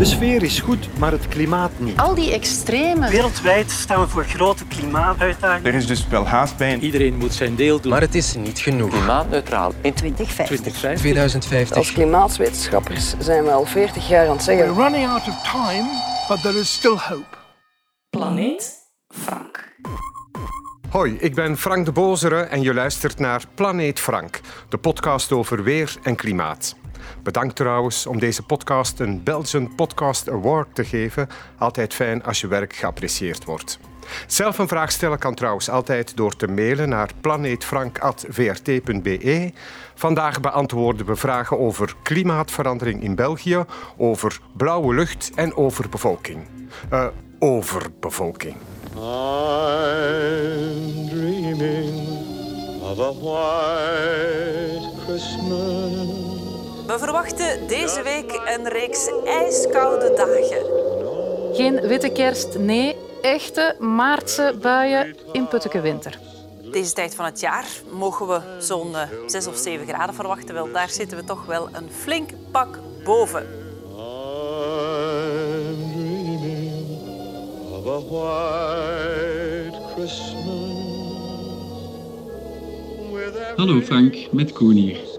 De sfeer is goed, maar het klimaat niet. Al die extreme. Wereldwijd staan we voor grote klimaatuitdagingen. Er is dus wel haast bij. Iedereen moet zijn deel doen. Maar het is niet genoeg. Klimaatneutraal in 2050. 2050. 2050. Als klimaatwetenschappers zijn we al 40 jaar aan het zeggen. We're running out of time, but there is still hope. Planeet Frank. Hoi, ik ben Frank de Bozere en je luistert naar Planeet Frank, de podcast over weer en klimaat. Bedankt trouwens om deze podcast een Belgian Podcast Award te geven. Altijd fijn als je werk geapprecieerd wordt. Zelf een vraag stellen kan trouwens altijd door te mailen naar planeetfrank.vrt.be. Vandaag beantwoorden we vragen over klimaatverandering in België, over blauwe lucht en over bevolking. Uh, overbevolking. I'm dreaming of a white Christmas. We verwachten deze week een reeks ijskoude dagen. Geen witte kerst, nee, echte maartse buien in putteke winter. Deze tijd van het jaar mogen we zo'n 6 of 7 graden verwachten. Wel, daar zitten we toch wel een flink pak boven. Hallo Frank, met Koen hier.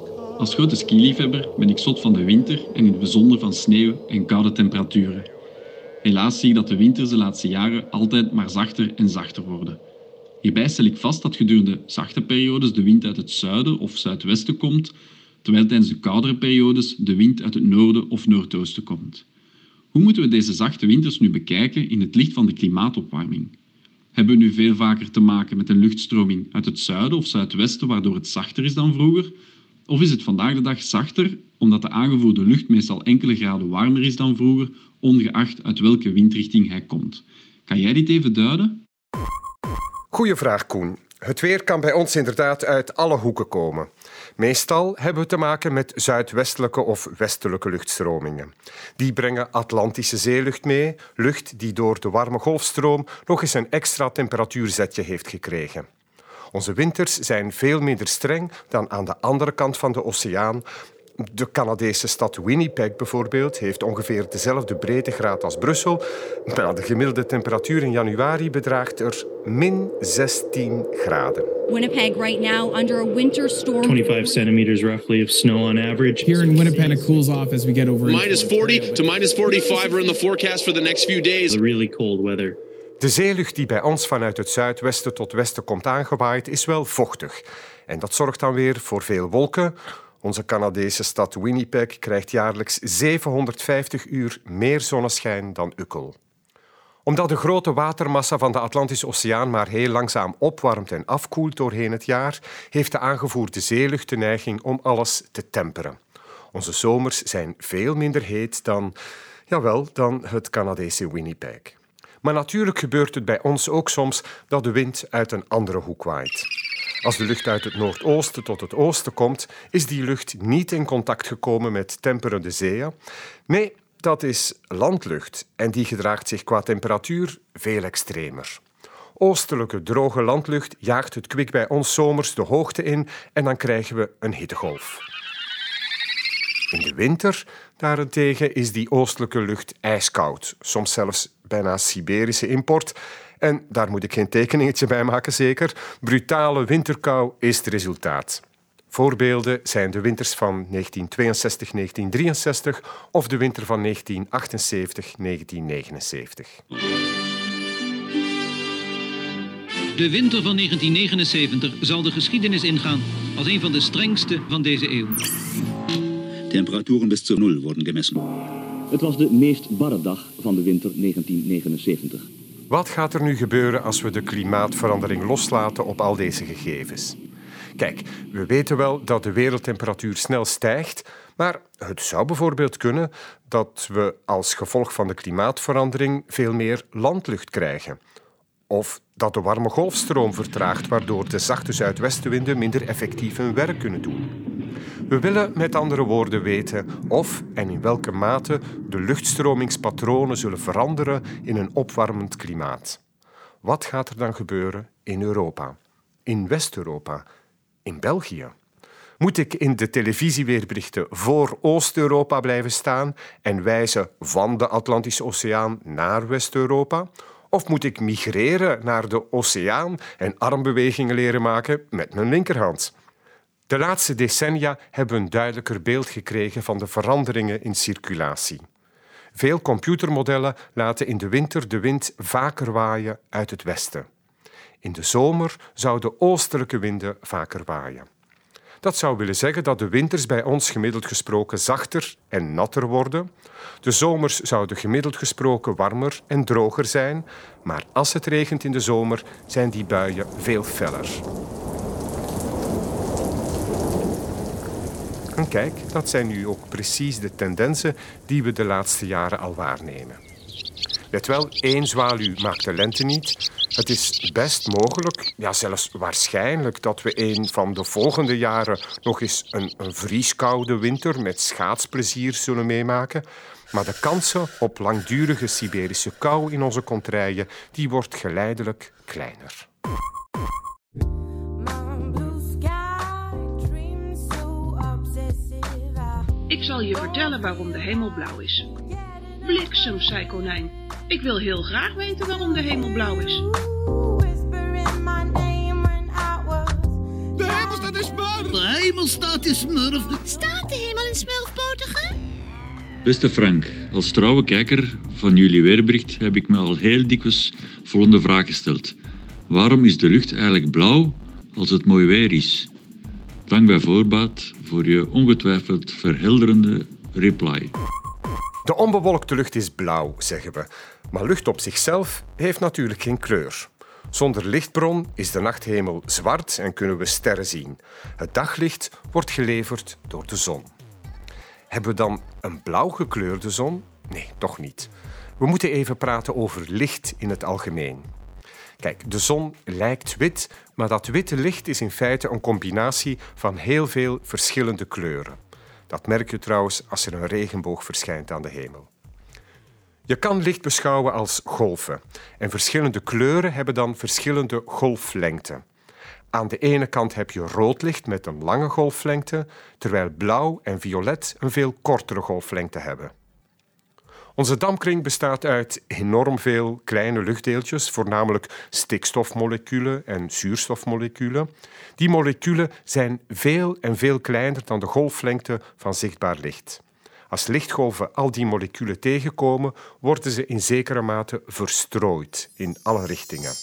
Als grote skiliefhebber ben ik zot van de winter en in het bijzonder van sneeuw en koude temperaturen. Helaas zie ik dat de winters de laatste jaren altijd maar zachter en zachter worden. Hierbij stel ik vast dat gedurende zachte periodes de wind uit het zuiden of zuidwesten komt, terwijl tijdens de koudere periodes de wind uit het noorden of noordoosten komt. Hoe moeten we deze zachte winters nu bekijken in het licht van de klimaatopwarming? Hebben we nu veel vaker te maken met een luchtstroming uit het zuiden of zuidwesten waardoor het zachter is dan vroeger? Of is het vandaag de dag zachter omdat de aangevoerde lucht meestal enkele graden warmer is dan vroeger, ongeacht uit welke windrichting hij komt? Kan jij dit even duiden? Goeie vraag, Koen. Het weer kan bij ons inderdaad uit alle hoeken komen. Meestal hebben we te maken met zuidwestelijke of westelijke luchtstromingen. Die brengen Atlantische zeelucht mee, lucht die door de warme golfstroom nog eens een extra temperatuurzetje heeft gekregen. Onze winters zijn veel minder streng dan aan de andere kant van de oceaan. De Canadese stad Winnipeg bijvoorbeeld heeft ongeveer dezelfde breedtegraad als Brussel, maar de gemiddelde temperatuur in januari bedraagt er min 16 graden. Winnipeg right now under a winter storm. 25 centimeters roughly of snow on average. Here in Winnipeg, it cools off as we get over. Minus 40 to minus 45 are in the forecast for the next few days. Really cold weather. De zeelucht die bij ons vanuit het zuidwesten tot westen komt aangewaaid is wel vochtig. En dat zorgt dan weer voor veel wolken. Onze Canadese stad Winnipeg krijgt jaarlijks 750 uur meer zonneschijn dan Ukkel. Omdat de grote watermassa van de Atlantische Oceaan maar heel langzaam opwarmt en afkoelt doorheen het jaar, heeft de aangevoerde zeelucht de neiging om alles te temperen. Onze zomers zijn veel minder heet dan, jawel, dan het Canadese Winnipeg. Maar natuurlijk gebeurt het bij ons ook soms dat de wind uit een andere hoek waait. Als de lucht uit het noordoosten tot het oosten komt, is die lucht niet in contact gekomen met temperende zeeën. Nee, dat is landlucht en die gedraagt zich qua temperatuur veel extremer. Oostelijke droge landlucht jaagt het kwik bij ons zomers de hoogte in en dan krijgen we een hittegolf. In de winter daarentegen is die oostelijke lucht ijskoud, soms zelfs bijna Siberische import. En daar moet ik geen tekeningetje bij maken, zeker. Brutale winterkou is het resultaat. Voorbeelden zijn de winters van 1962-1963 of de winter van 1978-1979. De winter van 1979 zal de geschiedenis ingaan als een van de strengste van deze eeuw. Temperaturen bis zu nul worden gemessen. Het was de meest barre dag van de winter 1979. Wat gaat er nu gebeuren als we de klimaatverandering loslaten op al deze gegevens? Kijk, we weten wel dat de wereldtemperatuur snel stijgt, maar het zou bijvoorbeeld kunnen dat we als gevolg van de klimaatverandering veel meer landlucht krijgen. Of dat de warme golfstroom vertraagt, waardoor de zachte zuidwestenwinden minder effectief hun werk kunnen doen. We willen met andere woorden weten of en in welke mate de luchtstromingspatronen zullen veranderen in een opwarmend klimaat. Wat gaat er dan gebeuren in Europa, in West-Europa, in België? Moet ik in de televisieweerberichten voor Oost-Europa blijven staan en wijzen van de Atlantische Oceaan naar West-Europa? Of moet ik migreren naar de oceaan en armbewegingen leren maken met mijn linkerhand? De laatste decennia hebben we een duidelijker beeld gekregen van de veranderingen in circulatie. Veel computermodellen laten in de winter de wind vaker waaien uit het westen. In de zomer zouden oostelijke winden vaker waaien. Dat zou willen zeggen dat de winters bij ons gemiddeld gesproken zachter en natter worden. De zomers zouden gemiddeld gesproken warmer en droger zijn, maar als het regent in de zomer zijn die buien veel feller. Kijk, dat zijn nu ook precies de tendensen die we de laatste jaren al waarnemen. Let wel, één zwaluw maakt de lente niet. Het is best mogelijk, ja zelfs waarschijnlijk, dat we een van de volgende jaren nog eens een, vrieskoude winter met schaatsplezier zullen meemaken. Maar de kansen op langdurige Siberische kou in onze contraien, die wordt geleidelijk kleiner. Ik zal je vertellen waarom de hemel blauw is. Bliksem, zei konijn. Ik wil heel graag weten waarom de hemel blauw is. De hemelstaat is smurf! De hemelstaat is smurf! Staat de hemel in smurfpotige? Beste Frank, als trouwe kijker van jullie weerbericht heb ik me al heel dikwijls volgende vraag gesteld. Waarom is de lucht eigenlijk blauw als het mooi weer is? Dank bij voorbaat voor je ongetwijfeld verhelderende reply. De onbewolkte lucht is blauw, zeggen we. Maar lucht op zichzelf heeft natuurlijk geen kleur. Zonder lichtbron is de nachthemel zwart en kunnen we sterren zien. Het daglicht wordt geleverd door de zon. Hebben we dan een blauw gekleurde zon? Nee, toch niet. We moeten even praten over licht in het algemeen. Kijk, de zon lijkt wit, maar dat witte licht is in feite een combinatie van heel veel verschillende kleuren. Dat merk je trouwens als er een regenboog verschijnt aan de hemel. Je kan licht beschouwen als golven. En verschillende kleuren hebben dan verschillende golflengten. Aan de ene kant heb je rood licht met een lange golflengte, terwijl blauw en violet een veel kortere golflengte hebben. Onze dampkring bestaat uit enorm veel kleine luchtdeeltjes, voornamelijk stikstofmoleculen en zuurstofmoleculen. Die moleculen zijn veel en veel kleiner dan de golflengte van zichtbaar licht. Als lichtgolven al die moleculen tegenkomen, worden ze in zekere mate verstrooid in alle richtingen.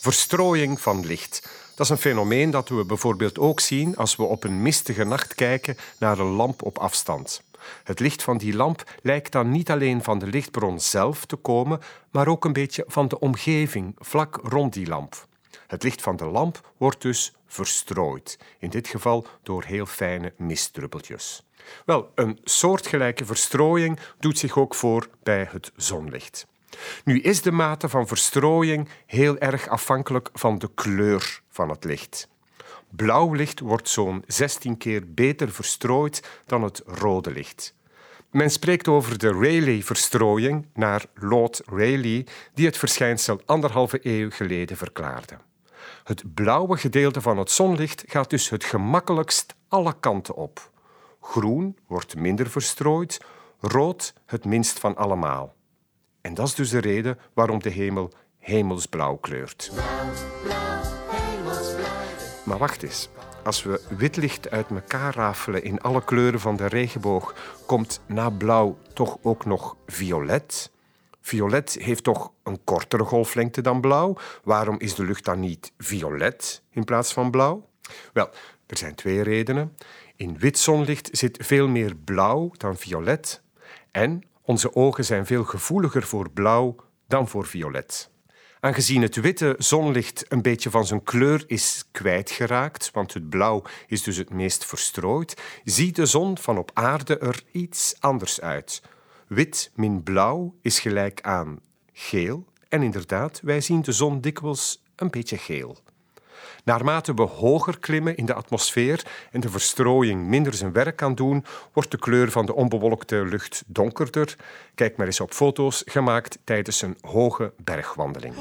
Verstrooiing van licht. Dat is een fenomeen dat we bijvoorbeeld ook zien als we op een mistige nacht kijken naar een lamp op afstand. Het licht van die lamp lijkt dan niet alleen van de lichtbron zelf te komen, maar ook een beetje van de omgeving vlak rond die lamp. Het licht van de lamp wordt dus verstrooid, in dit geval door heel fijne mistdruppeltjes. Wel, een soortgelijke verstrooiing doet zich ook voor bij het zonlicht. Nu is de mate van verstrooiing heel erg afhankelijk van de kleur van het licht. Blauw licht wordt zo'n 16 keer beter verstrooid dan het rode licht. Men spreekt over de Rayleigh-verstrooiing naar Lord Rayleigh, die het verschijnsel anderhalve eeuw geleden verklaarde. Het blauwe gedeelte van het zonlicht gaat dus het gemakkelijkst alle kanten op. Groen wordt minder verstrooid, rood het minst van allemaal. En dat is dus de reden waarom de hemel hemelsblauw kleurt. Maar wacht eens. Als we wit licht uit elkaar rafelen in alle kleuren van de regenboog, komt na blauw toch ook nog violet? Violet heeft toch een kortere golflengte dan blauw? Waarom is de lucht dan niet violet in plaats van blauw? Wel, er zijn twee redenen. In wit zonlicht zit veel meer blauw dan violet. En onze ogen zijn veel gevoeliger voor blauw dan voor violet. Aangezien het witte zonlicht een beetje van zijn kleur is kwijtgeraakt, want het blauw is dus het meest verstrooid, ziet de zon van op aarde er iets anders uit. Wit min blauw is gelijk aan geel. En inderdaad, wij zien de zon dikwijls een beetje geel. Naarmate we hoger klimmen in de atmosfeer en de verstrooiing minder zijn werk kan doen, wordt de kleur van de onbewolkte lucht donkerder. Kijk maar eens op foto's gemaakt tijdens een hoge bergwandeling.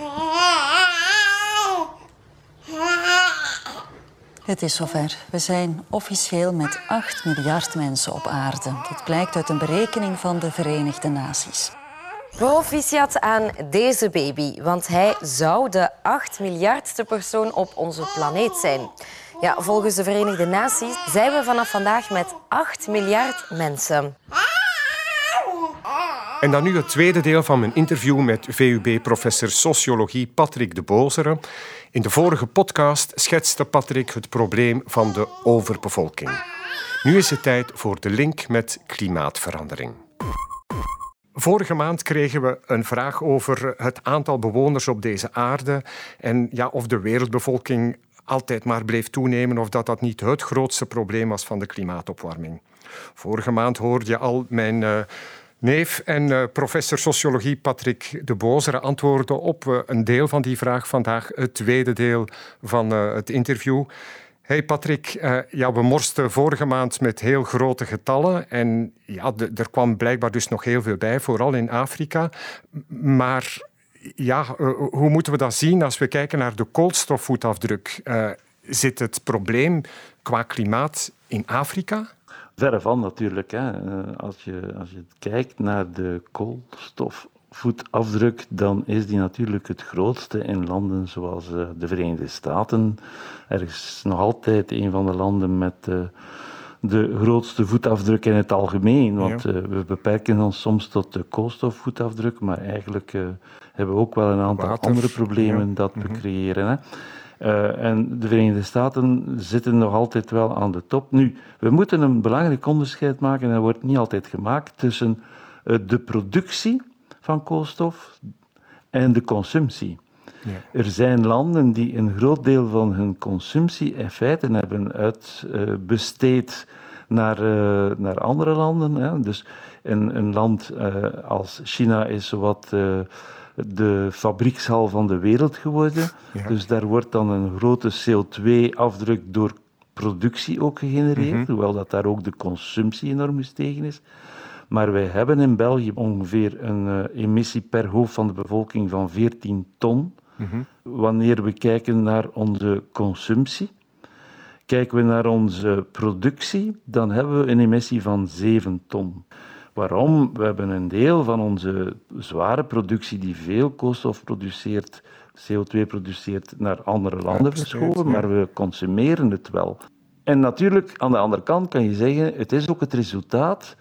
Het is zover. We zijn officieel met 8 miljard mensen op aarde. Dat blijkt uit een berekening van de Verenigde Naties. Proficiat aan deze baby, want hij zou de 8 miljardste persoon op onze planeet zijn. Ja, volgens de Verenigde Naties zijn we vanaf vandaag met 8 miljard mensen. En dan nu het tweede deel van mijn interview met VUB-professor sociologie Patrick de Bozere. In de vorige podcast schetste Patrick het probleem van de overbevolking. Nu is het tijd voor de link met klimaatverandering. Vorige maand kregen we een vraag over het aantal bewoners op deze aarde en ja, of de wereldbevolking altijd maar bleef toenemen of dat dat niet het grootste probleem was van de klimaatopwarming. Vorige maand hoorde je al mijn uh, neef en uh, professor sociologie Patrick de Bozere antwoorden op uh, een deel van die vraag vandaag, het tweede deel van het interview. Hey Patrick, uh, ja, we morsten vorige maand met heel grote getallen en ja, er kwam blijkbaar dus nog heel veel bij, vooral in Afrika. Maar ja, uh, hoe moeten we dat zien als we kijken naar de koolstofvoetafdruk? Uh, zit het probleem qua klimaat in Afrika? Verre van natuurlijk. Hè. Als, je, als je kijkt naar de koolstofvoetafdruk, dan is die natuurlijk het grootste in landen zoals de Verenigde Staten. Er is nog altijd een van de landen met de, de grootste voetafdruk in het algemeen. Want ja. we beperken ons soms tot de koolstofvoetafdruk, maar eigenlijk uh, hebben we ook wel een aantal Water. andere problemen ja. dat we mm-hmm. creëren. Hè. Uh, en de Verenigde Staten zitten nog altijd wel aan de top. Nu, we moeten een belangrijk onderscheid maken, en dat wordt niet altijd gemaakt, tussen de productie van koolstof en de consumptie. Ja. Er zijn landen die een groot deel van hun consumptie in feite hebben uitbesteed uh, naar, uh, naar andere landen. Hè. Dus een, een land uh, als China is zowat de fabriekshal van de wereld geworden. Ja. Dus daar wordt dan een grote CO2-afdruk door productie ook gegenereerd, mm-hmm. hoewel dat daar ook de consumptie enorm gestegen is. Maar wij hebben in België ongeveer een uh, emissie per hoofd van de bevolking van 14 ton. Mm-hmm. Wanneer we kijken naar onze consumptie, kijken we naar onze productie, dan hebben we een emissie van 7 ton. Waarom? We hebben een deel van onze zware productie die veel koolstof produceert, CO2 produceert, naar andere landen verschoven, maar we consumeren het wel. En natuurlijk, aan de andere kant kan je zeggen, het is ook het resultaat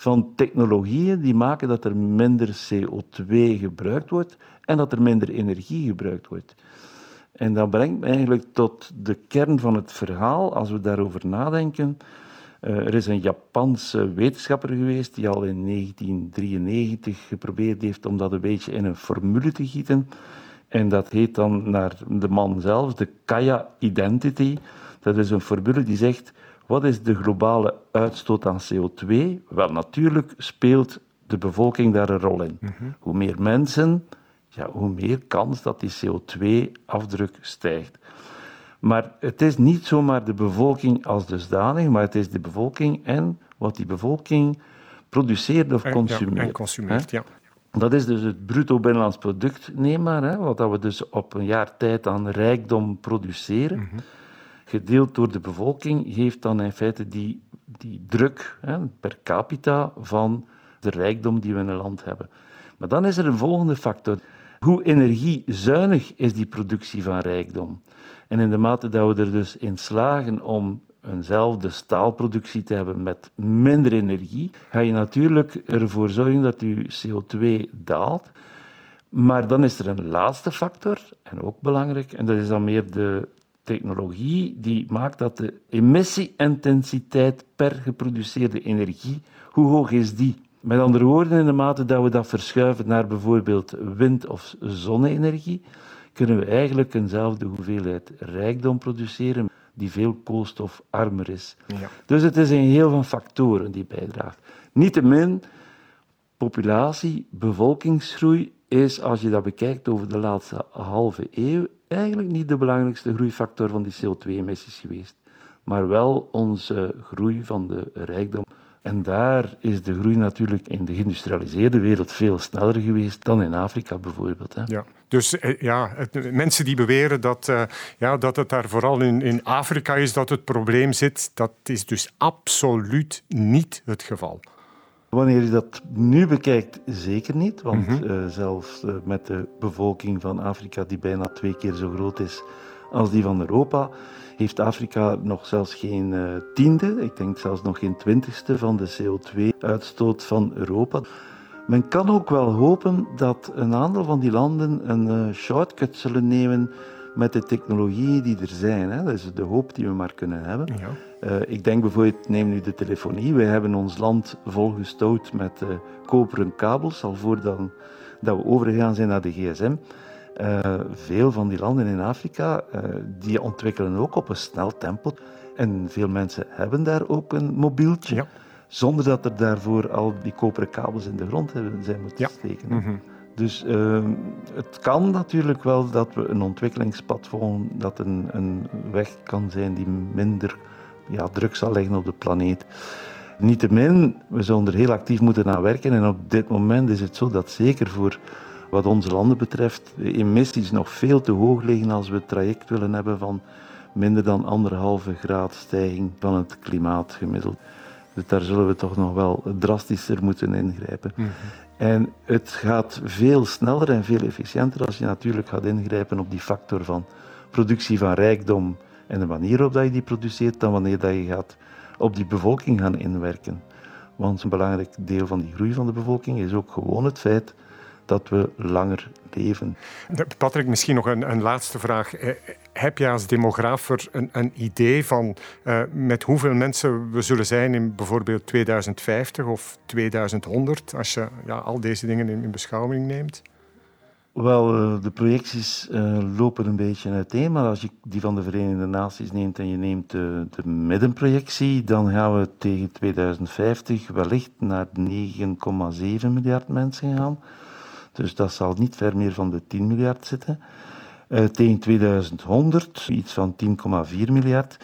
van technologieën die maken dat er minder CO2 gebruikt wordt en dat er minder energie gebruikt wordt. En dat brengt me eigenlijk tot de kern van het verhaal, als we daarover nadenken. Uh, er is een Japanse wetenschapper geweest die al in 1993 geprobeerd heeft om dat een beetje in een formule te gieten. En dat heet dan naar de man zelf, de Kaya Identity. Dat is een formule die zegt, wat is de globale uitstoot aan CO2? Wel, natuurlijk speelt de bevolking daar een rol in. Mm-hmm. Hoe meer mensen, ja, hoe meer kans dat die CO2-afdruk stijgt. Maar het is niet zomaar de bevolking als dusdanig, maar het is de bevolking en wat die bevolking produceert of consumeert. Ja, en consumeert, ja. Dat is dus het bruto binnenlands product, neem maar, hè, wat we dus op een jaar tijd aan rijkdom produceren, mm-hmm. Gedeeld door de bevolking, geeft dan in feite die, die druk hè, per capita van de rijkdom die we in een land hebben. Maar dan is er een volgende factor. Hoe energiezuinig is die productie van rijkdom? En in de mate dat we er dus in slagen om eenzelfde staalproductie te hebben met minder energie, ga je natuurlijk ervoor zorgen dat je CO2 daalt. Maar dan is er een laatste factor, en ook belangrijk, en dat is dan meer de technologie die maakt dat de emissieintensiteit per geproduceerde energie, hoe hoog is die? Met andere woorden, in de mate dat we dat verschuiven naar bijvoorbeeld wind- of zonne-energie, kunnen we eigenlijk eenzelfde hoeveelheid rijkdom produceren die veel koolstofarmer is. Ja. Dus het is een heel van factoren die bijdraagt. Niettemin, populatie, bevolkingsgroei is, als je dat bekijkt over de laatste halve eeuw, eigenlijk niet de belangrijkste groeifactor van die CO2-emissies geweest. Maar wel onze groei van de rijkdom En daar is de groei natuurlijk in de geïndustrialiseerde wereld veel sneller geweest dan in Afrika bijvoorbeeld. Hè. Ja. Dus eh, ja, het, mensen die beweren dat, uh, ja, dat het daar vooral in, in Afrika is dat het probleem zit, dat is dus absoluut niet het geval. Wanneer je dat nu bekijkt, zeker niet. Want mm -hmm. uh, zelfs uh, met de bevolking van Afrika, die bijna twee keer zo groot is als die van Europa, heeft Afrika nog zelfs geen uh, tiende, ik denk zelfs nog geen twintigste van de CO2-uitstoot van Europa. Men kan ook wel hopen dat een aantal van die landen een shortcut zullen nemen met de technologieën die er zijn. Hè. Dat is de hoop die we maar kunnen hebben. Ja. Uh, ik denk bijvoorbeeld, neem nu de telefonie. Wij hebben ons land volgestouwd met uh, koperen kabels, al voordat dat we overgegaan zijn naar de gsm. Uh, veel van die landen in Afrika, die ontwikkelen ook op een snel tempo. En veel mensen hebben daar ook een mobieltje, ja. zonder dat er daarvoor al die koperen kabels in de grond hebben zijn moeten ja. steken. Mm -hmm. Dus uh, het kan natuurlijk wel dat we een ontwikkelingspad volgen, dat een, een weg kan zijn die minder ja, druk zal leggen op de planeet. Niettemin, we zullen er heel actief moeten aan werken. En op dit moment is het zo dat zeker voor wat onze landen betreft de emissies nog veel te hoog liggen als we het traject willen hebben van minder dan anderhalve graad stijging van het klimaat gemiddeld. Dus daar zullen we toch nog wel drastischer moeten ingrijpen. Mm -hmm. En het gaat veel sneller en veel efficiënter als je natuurlijk gaat ingrijpen op die factor van productie van rijkdom en de manier waarop dat je die produceert, dan wanneer dat je gaat op die bevolking gaan inwerken. Want een belangrijk deel van die groei van de bevolking is ook gewoon het feit dat we langer leven. Patrick, misschien nog een, een laatste vraag. Heb je als demografer een, een idee van uh, met hoeveel mensen we zullen zijn in bijvoorbeeld 2050 of 2100, als je ja, al deze dingen in, in beschouwing neemt? Wel, de projecties uh, lopen een beetje uiteen, maar als je die van de Verenigde Naties neemt en je neemt de middenprojectie, dan gaan we tegen 2050 wellicht naar 9,7 miljard mensen gaan. Dus dat zal niet ver meer van de 10 miljard zitten. Uh, tegen 2100 iets van 10,4 miljard.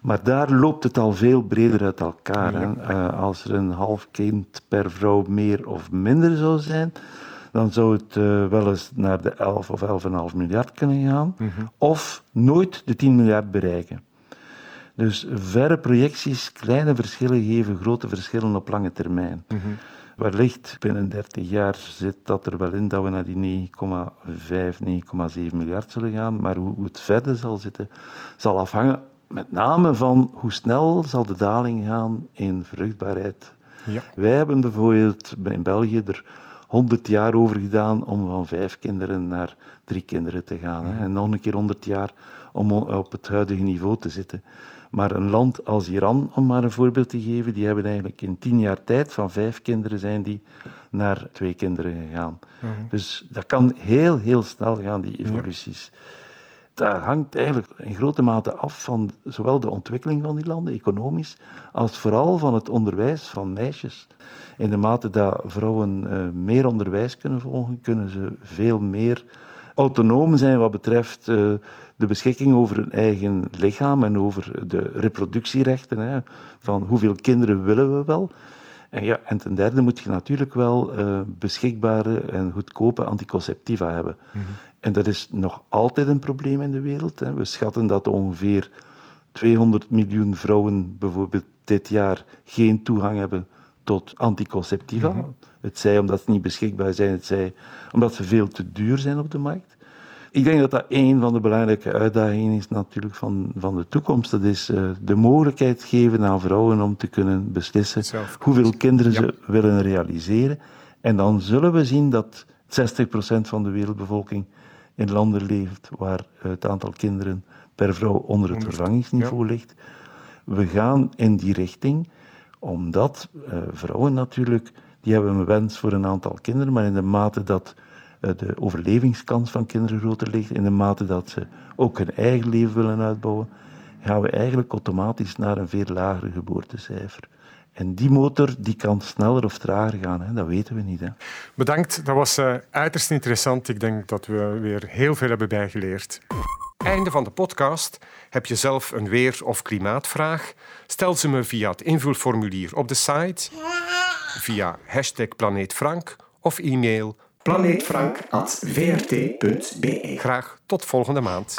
Maar daar loopt het al veel breder uit elkaar. Ja. Uh, als er een half kind per vrouw meer of minder zou zijn, dan zou het uh, wel eens naar de 11 of 11,5 miljard kunnen gaan. Mm -hmm. Of nooit de 10 miljard bereiken. Dus verre projecties, kleine verschillen geven grote verschillen op lange termijn. Mm -hmm. Wellicht binnen 30 jaar zit dat er wel in dat we naar die 9,5, 9,7 miljard zullen gaan. Maar hoe, hoe het verder zal zitten, zal afhangen met name van hoe snel zal de daling gaan in vruchtbaarheid. Ja. Wij hebben bijvoorbeeld in België er 100 jaar over gedaan om van vijf kinderen naar drie kinderen te gaan. Hè. En nog een keer 100 jaar om op het huidige niveau te zitten. Maar een land als Iran, om maar een voorbeeld te geven, die hebben eigenlijk in tien jaar tijd van vijf kinderen zijn die naar twee kinderen gegaan. Mhm. Dus dat kan heel, heel snel gaan, die evoluties. Dat hangt eigenlijk in grote mate af van zowel de ontwikkeling van die landen, economisch, als vooral van het onderwijs van meisjes. In de mate dat vrouwen uh, meer onderwijs kunnen volgen, kunnen ze veel meer autonoom zijn wat betreft uh, de beschikking over hun eigen lichaam en over de reproductierechten. Hè, van hoeveel kinderen willen we wel? En, ja, en ten derde moet je natuurlijk wel uh, beschikbare en goedkope anticonceptiva hebben. Mm -hmm. En dat is nog altijd een probleem in de wereld. Hè. We schatten dat ongeveer 200 miljoen vrouwen bijvoorbeeld dit jaar geen toegang hebben tot anticonceptiva. Mhm. Het zij omdat ze niet beschikbaar zijn, het zij omdat ze veel te duur zijn op de markt. Ik denk dat dat een van de belangrijke uitdagingen is natuurlijk van, van de toekomst. Dat is uh, de mogelijkheid geven aan vrouwen om te kunnen beslissen Zelf. hoeveel kinderen ze willen realiseren. En dan zullen we zien dat 60% van de wereldbevolking in landen leeft waar het aantal kinderen per vrouw onder het vervangingsniveau ligt. We gaan in die richting, omdat eh, vrouwen natuurlijk, die hebben een wens voor een aantal kinderen, maar in de mate dat eh, de overlevingskans van kinderen groter ligt, in de mate dat ze ook hun eigen leven willen uitbouwen, gaan we eigenlijk automatisch naar een veel lager geboortecijfer. En die motor die kan sneller of trager gaan, hè? dat weten we niet. Hè? Bedankt, dat was uh, uiterst interessant. Ik denk dat we weer heel veel hebben bijgeleerd. Einde van de podcast. Heb je zelf een weer- of klimaatvraag? Stel ze me via het invulformulier op de site, via hashtag planeetfrank of e-mail planeetfrank.vrt.be. Graag tot volgende maand.